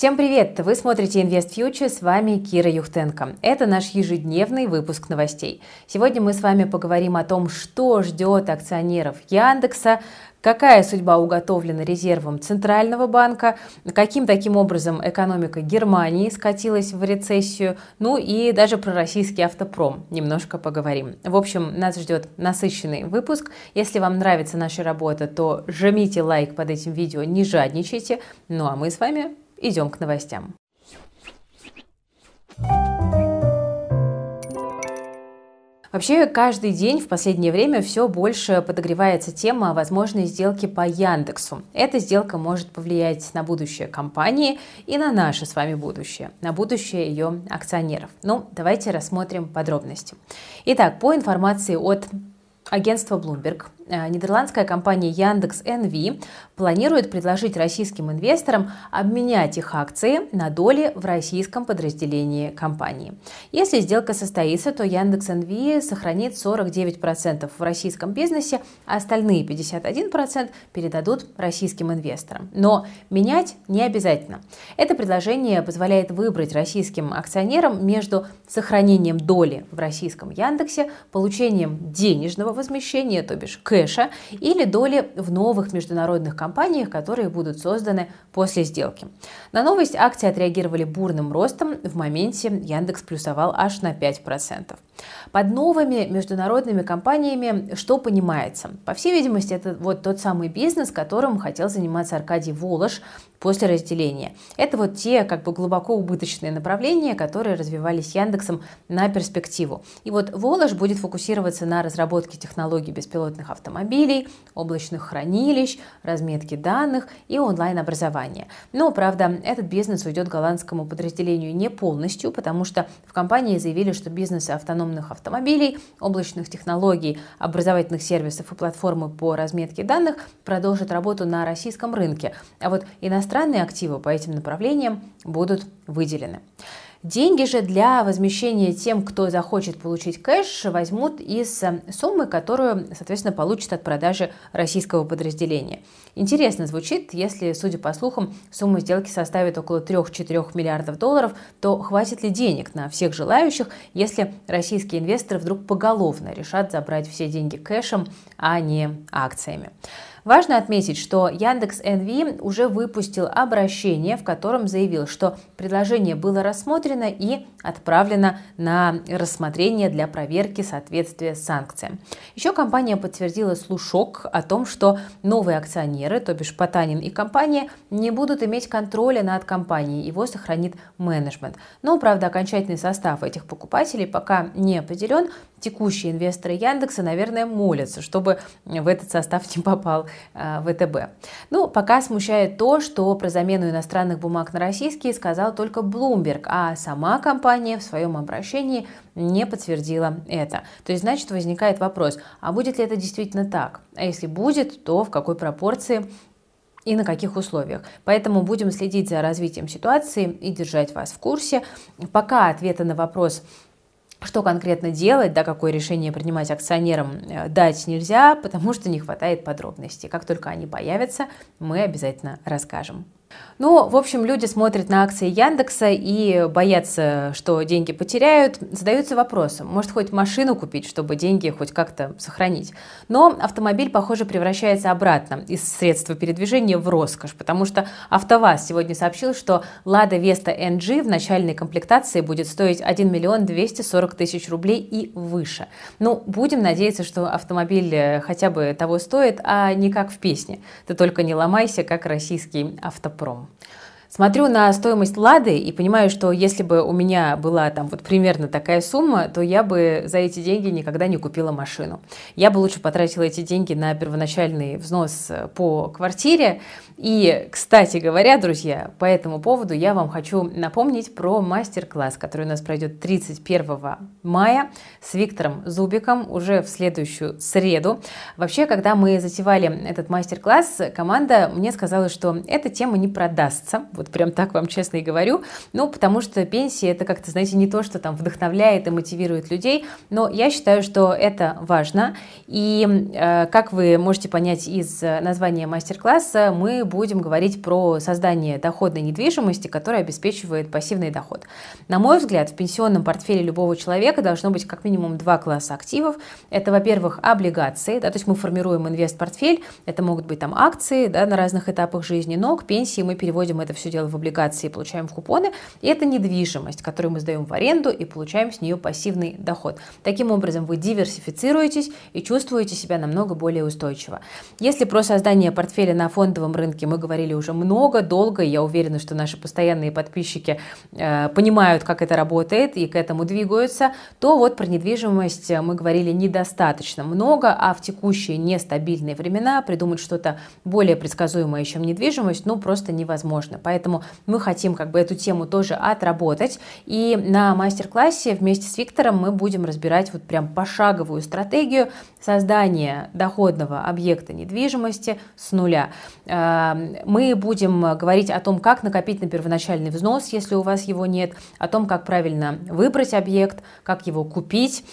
Всем привет! Вы смотрите Invest Future, с вами Кира Юхтенко. Это наш ежедневный выпуск новостей. Сегодня мы с вами поговорим о том, что ждет акционеров Яндекса, Какая судьба уготовлена резервам Центрального банка? Каким таким образом экономика Германии скатилась в рецессию? Ну и даже про российский автопром немножко поговорим. В общем, нас ждет насыщенный выпуск. Если вам нравится наша работа, то жмите лайк под этим видео, не жадничайте. Ну а мы с вами идем к новостям. Вообще, каждый день в последнее время все больше подогревается тема возможной сделки по Яндексу. Эта сделка может повлиять на будущее компании и на наше с вами будущее, на будущее ее акционеров. Ну, давайте рассмотрим подробности. Итак, по информации от агентства Bloomberg, Э, нидерландская компания Яндекс NV планирует предложить российским инвесторам обменять их акции на доли в российском подразделении компании. Если сделка состоится, то Яндекс NV сохранит 49% в российском бизнесе, а остальные 51% передадут российским инвесторам. Но менять не обязательно. Это предложение позволяет выбрать российским акционерам между сохранением доли в российском Яндексе, получением денежного возмещения, то бишь кэш, кэша или доли в новых международных компаниях, которые будут созданы после сделки. На новость акции отреагировали бурным ростом. В моменте Яндекс плюсовал аж на 5%. Под новыми международными компаниями что понимается? По всей видимости, это вот тот самый бизнес, которым хотел заниматься Аркадий Волош после разделения. Это вот те как бы глубоко убыточные направления, которые развивались Яндексом на перспективу. И вот Волош будет фокусироваться на разработке технологий беспилотных автомобилей, облачных хранилищ, разметки данных и онлайн-образования. Но, правда, этот бизнес уйдет голландскому подразделению не полностью, потому что в компании заявили, что бизнесы автономных автомобилей, облачных технологий, образовательных сервисов и платформы по разметке данных продолжат работу на российском рынке. А вот иностранные активы по этим направлениям будут выделены. Деньги же для возмещения тем, кто захочет получить кэш, возьмут из э, суммы, которую, соответственно, получат от продажи российского подразделения. Интересно звучит, если, судя по слухам, сумма сделки составит около 3-4 миллиардов долларов, то хватит ли денег на всех желающих, если российские инвесторы вдруг поголовно решат забрать все деньги кэшем, а не акциями? Важно отметить, что Яндекс NV уже выпустил обращение, в котором заявил, что предложение было рассмотрено и отправлено на рассмотрение для проверки соответствия санкциям. Еще компания подтвердила слушок о том, что новые акционеры, то бишь Потанин и компания, не будут иметь контроля над компанией, его сохранит менеджмент. Но, правда, окончательный состав этих покупателей пока не определен. Текущие инвесторы Яндекса, наверное, молятся, чтобы в этот состав не попал ВТБ. Ну, пока смущает то, что про замену иностранных бумаг на российские сказал только Bloomberg, а сама компания в своем обращении не подтвердила это. То есть, значит, возникает вопрос, а будет ли это действительно так? А если будет, то в какой пропорции и на каких условиях. Поэтому будем следить за развитием ситуации и держать вас в курсе. Пока ответа на вопрос что конкретно делать, да, какое решение принимать акционерам э, дать нельзя, потому что не хватает подробностей. Как только они появятся, мы обязательно расскажем. Ну, в общем, люди смотрят на акции Яндекса и боятся, что деньги потеряют, задаются вопросом, может хоть машину купить, чтобы деньги хоть как-то сохранить. Но автомобиль, похоже, превращается обратно из средства передвижения в роскошь, потому что АвтоВАЗ сегодня сообщил, что Лада Веста NG в начальной комплектации будет стоить 1 миллион 240 тысяч рублей и выше. Ну, будем надеяться, что автомобиль э, хотя бы того стоит, а не как в песне. Ты только не ломайся, как российский автопром. Газпром. Смотрю на стоимость Лады и понимаю, что если бы у меня была там вот примерно такая сумма, то я бы за эти деньги никогда не купила машину. Я бы лучше потратила эти деньги на первоначальный взнос э, по квартире. И, кстати говоря, друзья, по этому поводу я вам хочу напомнить про мастер-класс, который у нас пройдет 31 мая с Виктором Зубиком уже в следующую среду. Вообще, когда мы затевали этот мастер-класс, команда мне сказала, что эта тема не продастся Вот прям так вам честно и говорю. Ну, потому что пенсия это как-то, знаете, не то, что там вдохновляет и мотивирует людей, но я считаю, что это важно. И э, как вы можете понять из названия мастер-класса, мы будем говорить про создание доходной недвижимости, которая обеспечивает пассивный доход. На мой взгляд, в пенсионном портфеле любого человека должно быть как минимум два класса активов. Это, во-первых, облигации, да, то есть мы формируем инвест-портфель, это могут быть там акции да, на разных этапах жизни, но к пенсии мы переводим это все дело в облигации получаем в купоны. И это недвижимость, которую мы сдаем в аренду и получаем с нее пассивный доход. Таким образом, вы диверсифицируетесь и чувствуете себя намного более устойчиво. Если про создание портфеля на фондовом рынке мы говорили уже много, долго, я уверена, что наши постоянные подписчики э, понимают, как это работает и к этому двигаются, то вот про недвижимость мы говорили недостаточно много, а в текущие нестабильные времена придумать что-то более предсказуемое, чем недвижимость, ну просто невозможно. Поэтому мы хотим как бы эту тему тоже отработать. И на мастер-классе вместе с Виктором мы будем разбирать вот прям пошаговую стратегию создания доходного объекта недвижимости с нуля. Эм, мы будем говорить о том, как накопить на первоначальный взнос, если у вас его нет, о том, как правильно выбрать объект, как его купить,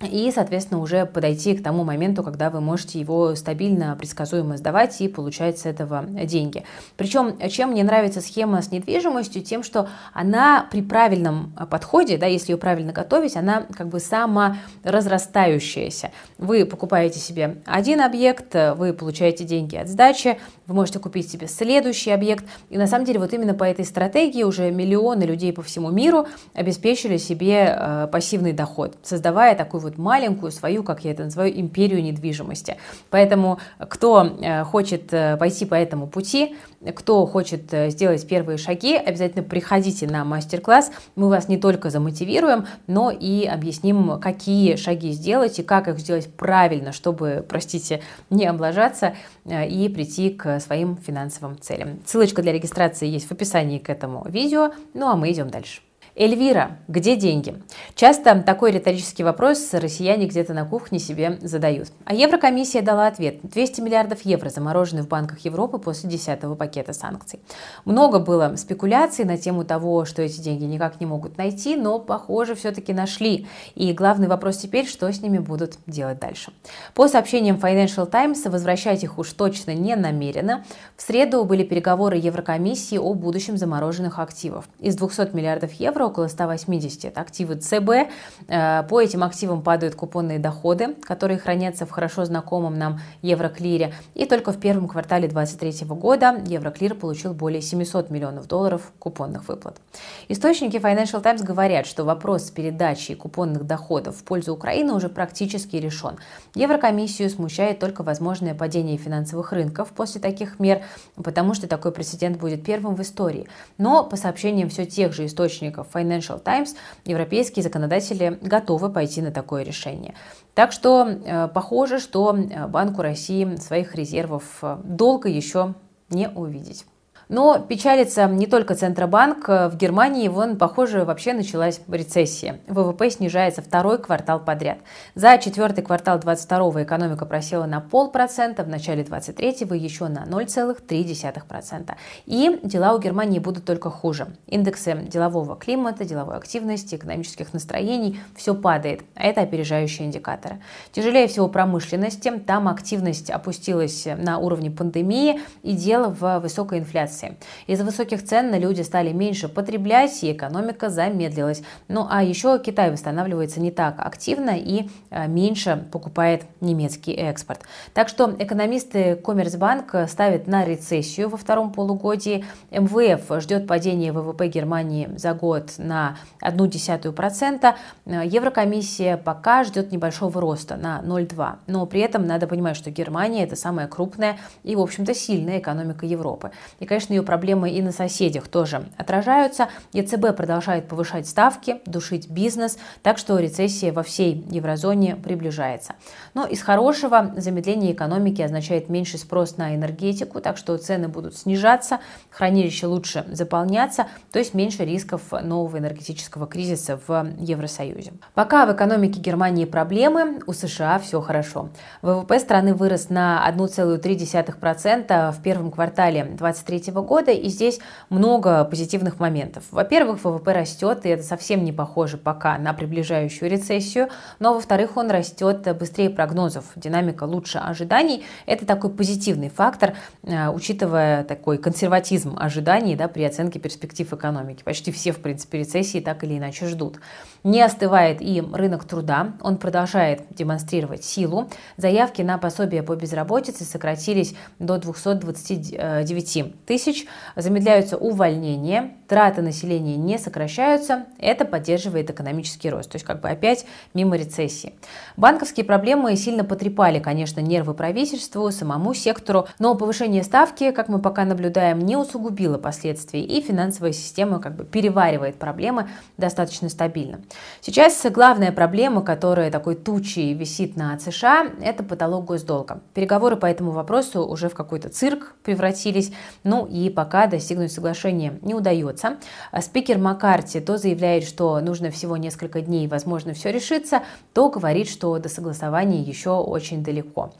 и, соответственно, уже подойти к тому моменту, когда вы можете его стабильно, предсказуемо сдавать и получать с этого деньги. Причем, чем мне нравится схема с недвижимостью, тем, что она при правильном подходе, да, если ее правильно готовить, она как бы саморазрастающаяся. Вы покупаете себе один объект, вы получаете деньги от сдачи, вы можете купить себе следующий объект. И на самом деле вот именно по этой стратегии уже миллионы людей по всему миру обеспечили себе э, пассивный доход, создавая такой вот маленькую свою, как я это называю, империю недвижимости. Поэтому кто э, хочет э, пойти по этому пути, кто хочет сделать первые шаги, обязательно приходите на мастер-класс. Мы вас не только замотивируем, но и объясним, какие шаги сделать и как их сделать правильно, чтобы, простите, не облажаться и прийти к своим финансовым целям. Ссылочка для регистрации есть в описании к этому видео. Ну а мы идем дальше. Эльвира, где деньги? Часто такой риторический вопрос россияне где-то на кухне себе задают. А Еврокомиссия дала ответ. 200 миллиардов евро заморожены в банках Европы после 10-го пакета санкций. Много было спекуляций на тему того, что эти деньги никак не могут найти, но, похоже, все-таки нашли. И главный вопрос теперь, что с ними будут делать дальше. По сообщениям Financial Times, возвращать их уж точно не намерено. В среду были переговоры Еврокомиссии о будущем замороженных активов. Из 200 миллиардов евро около 180. Это активы ЦБ. Э, по этим активам падают купонные доходы, которые хранятся в хорошо знакомом нам Евроклире. И только в первом квартале 2023 года Евроклир получил более 700 миллионов долларов купонных выплат. Источники Financial Times говорят, что вопрос с передачей купонных доходов в пользу Украины уже практически решен. Еврокомиссию смущает только возможное падение финансовых рынков после таких мер, потому что такой прецедент будет первым в истории. Но по сообщениям все тех же источников Financial Times, европейские законодатели готовы пойти на такое решение. Так что э, похоже, что э, Банку России своих резервов э, долго еще не увидеть. Но печалится не только Центробанк. В Германии, вон, похоже, вообще началась рецессия. ВВП снижается второй квартал подряд. За четвертый квартал 22 экономика просела на полпроцента, в начале 23-го еще на 0,3%. И дела у Германии будут только хуже. Индексы делового климата, деловой активности, экономических настроений – все падает. А это опережающие индикаторы. Тяжелее всего промышленности. Там активность опустилась на уровне пандемии и дело в высокой инфляции инфляции. Из-за высоких цен на люди стали меньше потреблять, и экономика замедлилась. Ну а еще Китай восстанавливается не так активно и э, меньше покупает немецкий экспорт. Так что экономисты Коммерцбанк ставят на рецессию во втором полугодии. МВФ ждет падения ВВП Германии за год на 0,1%. Еврокомиссия пока ждет небольшого роста на 0,2%. Но при этом надо понимать, что Германия это самая крупная и, в общем-то, сильная экономика Европы. И, конечно, конечно, ее проблемы и на соседях тоже отражаются. ЕЦБ продолжает повышать ставки, душить бизнес, так что рецессия во всей еврозоне приближается. Но из хорошего замедление экономики означает меньший спрос на энергетику, так что цены будут снижаться, хранилища лучше заполняться, то есть меньше рисков нового энергетического кризиса в Евросоюзе. Пока в экономике Германии проблемы, у США все хорошо. ВВП страны вырос на 1,3% в первом квартале 2023 года, и здесь много позитивных моментов. Во-первых, ВВП растет, и это совсем не похоже пока на приближающую рецессию, но во-вторых, он растет быстрее прогнозов, динамика лучше ожиданий. Это такой позитивный фактор, э, учитывая такой консерватизм ожиданий да, при оценке перспектив экономики. Почти все, в принципе, рецессии так или иначе ждут. Не остывает и рынок труда, он продолжает демонстрировать силу. Заявки на пособие по безработице сократились до 229 тысяч, замедляются увольнения, траты населения не сокращаются, это поддерживает экономический рост, то есть как бы опять мимо рецессии. Банковские проблемы сильно потрепали, конечно, нервы правительству, самому сектору, но повышение ставки, как мы пока наблюдаем, не усугубило последствий, и финансовая система как бы переваривает проблемы достаточно стабильно. Сейчас главная проблема, которая такой тучей висит на США, это потолок госдолга. Переговоры по этому вопросу уже в какой-то цирк превратились, ну и пока достигнуть соглашения не удается. Спикер Маккарти то заявляет, что нужно всего несколько дней, возможно, все решится, то говорит, что до согласования еще очень далеко.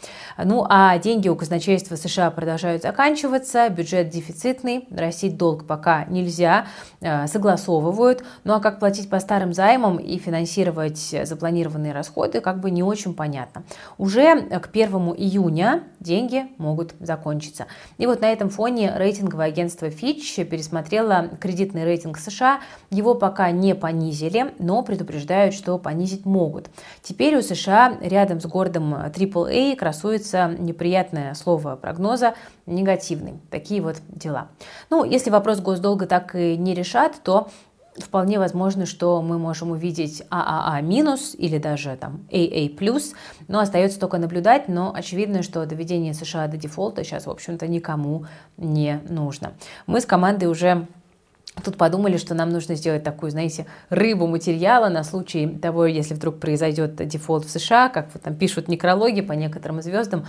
Ну а деньги у казначейства США продолжают заканчиваться, бюджет дефицитный, растить долг пока нельзя, э, согласовывают. Ну а как платить по старым займам, и финансировать запланированные расходы как бы не очень понятно. Уже к 1 июня деньги могут закончиться. И вот на этом фоне рейтинговое агентство Fitch пересмотрело кредитный рейтинг США. Его пока не понизили, но предупреждают, что понизить могут. Теперь у США рядом с городом AAA красуется неприятное слово прогноза негативный. Такие вот дела. Ну, если вопрос госдолга так и не решат, то вполне возможно, что мы можем увидеть ААА минус или даже там АА плюс, но остается только наблюдать, но очевидно, что доведение США до дефолта сейчас, в общем-то, никому не нужно. Мы с командой уже Тут подумали, что нам нужно сделать такую, знаете, рыбу материала на случай того, если вдруг произойдет дефолт в США, как вот там пишут некрологи по некоторым звездам,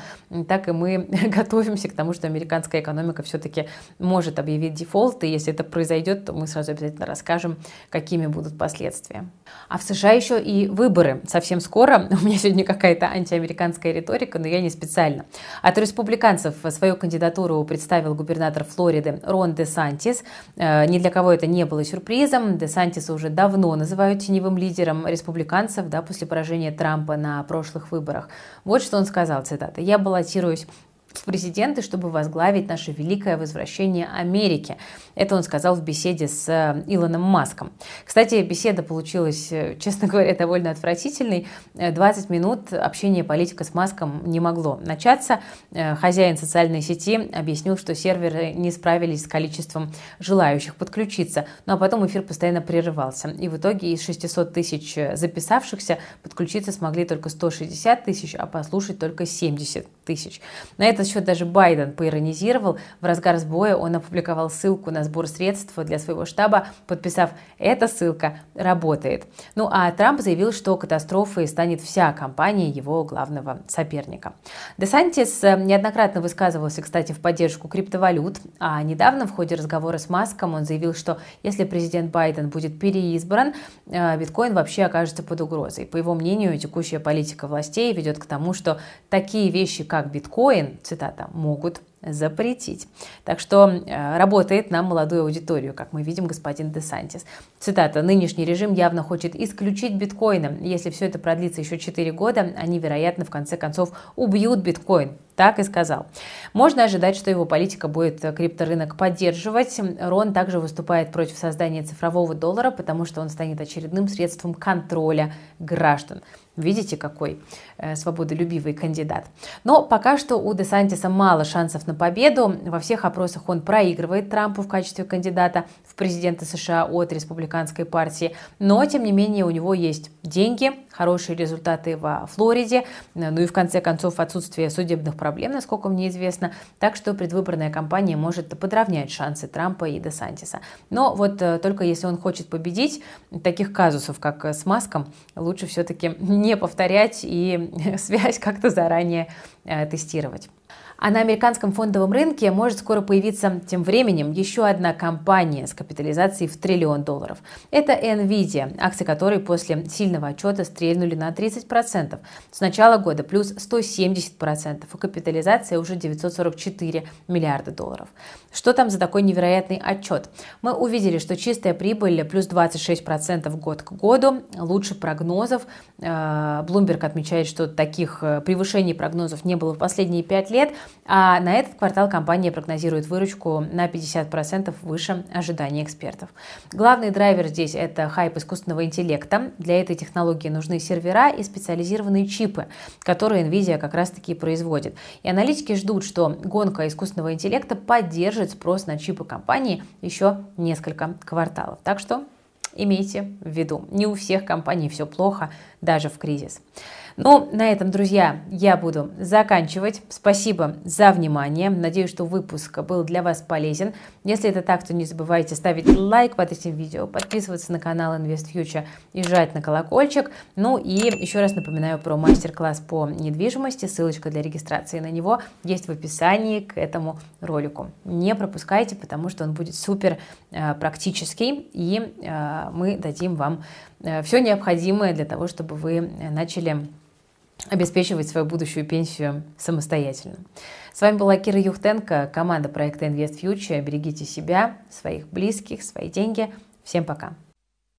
так и мы готовимся к тому, что американская экономика все-таки может объявить дефолт, и если это произойдет, то мы сразу обязательно расскажем, какими будут последствия. А в США еще и выборы совсем скоро. У меня сегодня какая-то антиамериканская риторика, но я не специально. От республиканцев свою кандидатуру представил губернатор Флориды Рон де Сантис. Э, ни для кого это не было сюрпризом. Де Сантиса уже давно называют теневым лидером республиканцев да, после поражения Трампа на прошлых выборах. Вот что он сказал, цитата. «Я баллотируюсь в президенты, чтобы возглавить наше великое возвращение Америки. Это он сказал в беседе с э, Илоном Маском. Кстати, беседа получилась, э, честно говоря, довольно отвратительной. 20 э, минут общения политика с Маском не могло начаться. Хозяин социальной сети объяснил, что серверы не справились с количеством желающих подключиться. Ну а потом эфир постоянно прерывался. И в итоге из 600 тысяч записавшихся подключиться смогли только 160 тысяч, а послушать только 70 тысяч. На этот счет даже Байден поиронизировал. В разгар сбоя он опубликовал ссылку на сбор средств для своего штаба, подписав «Эта ссылка работает». Ну а Трамп заявил, что катастрофой станет вся компания его главного соперника. Десантис э, неоднократно высказывался, кстати, в поддержку криптовалют, а недавно в ходе разговора с Маском он заявил, что если президент Байден будет переизбран, э, биткоин вообще окажется под угрозой. По его мнению, текущая политика властей ведет к тому, что такие вещи, как биткоин, цитата, могут запретить. Так что э, работает на молодую аудиторию, как мы видим, господин Десантис. Цитата. «Нынешний режим явно хочет исключить биткоины. Если все это продлится еще 4 года, они, вероятно, в конце концов убьют биткоин. Так и сказал. Можно ожидать, что его политика будет крипторынок поддерживать. Рон также выступает против создания цифрового доллара, потому что он станет очередным средством контроля граждан. Видите, какой э, свободолюбивый кандидат. Но пока что у Десантиса мало шансов на победу. Во всех опросах он проигрывает Трампу в качестве кандидата в президенты США от республиканской партии. Но, тем не менее, у него есть деньги, хорошие результаты во Флориде, ну и в конце концов отсутствие судебных проблем, насколько мне известно. Так что предвыборная кампания может подравнять шансы Трампа и Десантиса. Но вот э, только если он хочет победить, таких казусов, как с Маском, лучше все-таки не повторять и связь как-то заранее э, тестировать. А на американском фондовом рынке может скоро появиться тем временем еще одна компания с капитализацией в триллион долларов. Это Nvidia, акции которой после сильного отчета стрельнули на 30%. С начала года плюс 170%, и капитализация уже 944 миллиарда долларов. Что там за такой невероятный отчет? Мы увидели, что чистая прибыль плюс 26% год к году, лучше прогнозов. Э, Bloomberg отмечает, что таких э, превышений прогнозов не было в последние 5 лет, а на этот квартал компания прогнозирует выручку на 50% выше ожиданий экспертов. Главный драйвер здесь это хайп искусственного интеллекта. Для этой технологии нужны сервера и специализированные чипы, которые NVIDIA как раз-таки производит. И аналитики ждут, что гонка искусственного интеллекта поддержит спрос на чипы компании еще несколько кварталов. Так что имейте в виду, не у всех компаний все плохо, даже в кризис. Ну, на этом, друзья, я буду заканчивать. Спасибо за внимание. Надеюсь, что выпуск был для вас полезен. Если это так, то не забывайте ставить лайк под этим видео, подписываться на канал Invest Future и жать на колокольчик. Ну и еще раз напоминаю про мастер-класс по недвижимости. Ссылочка для регистрации на него есть в описании к этому ролику. Не пропускайте, потому что он будет супер э, практический, и э, мы дадим вам э, все необходимое для того, чтобы вы начали обеспечивать свою будущую пенсию самостоятельно. С вами была Кира Юхтенко, команда проекта Invest Future. Берегите себя, своих близких, свои деньги. Всем пока.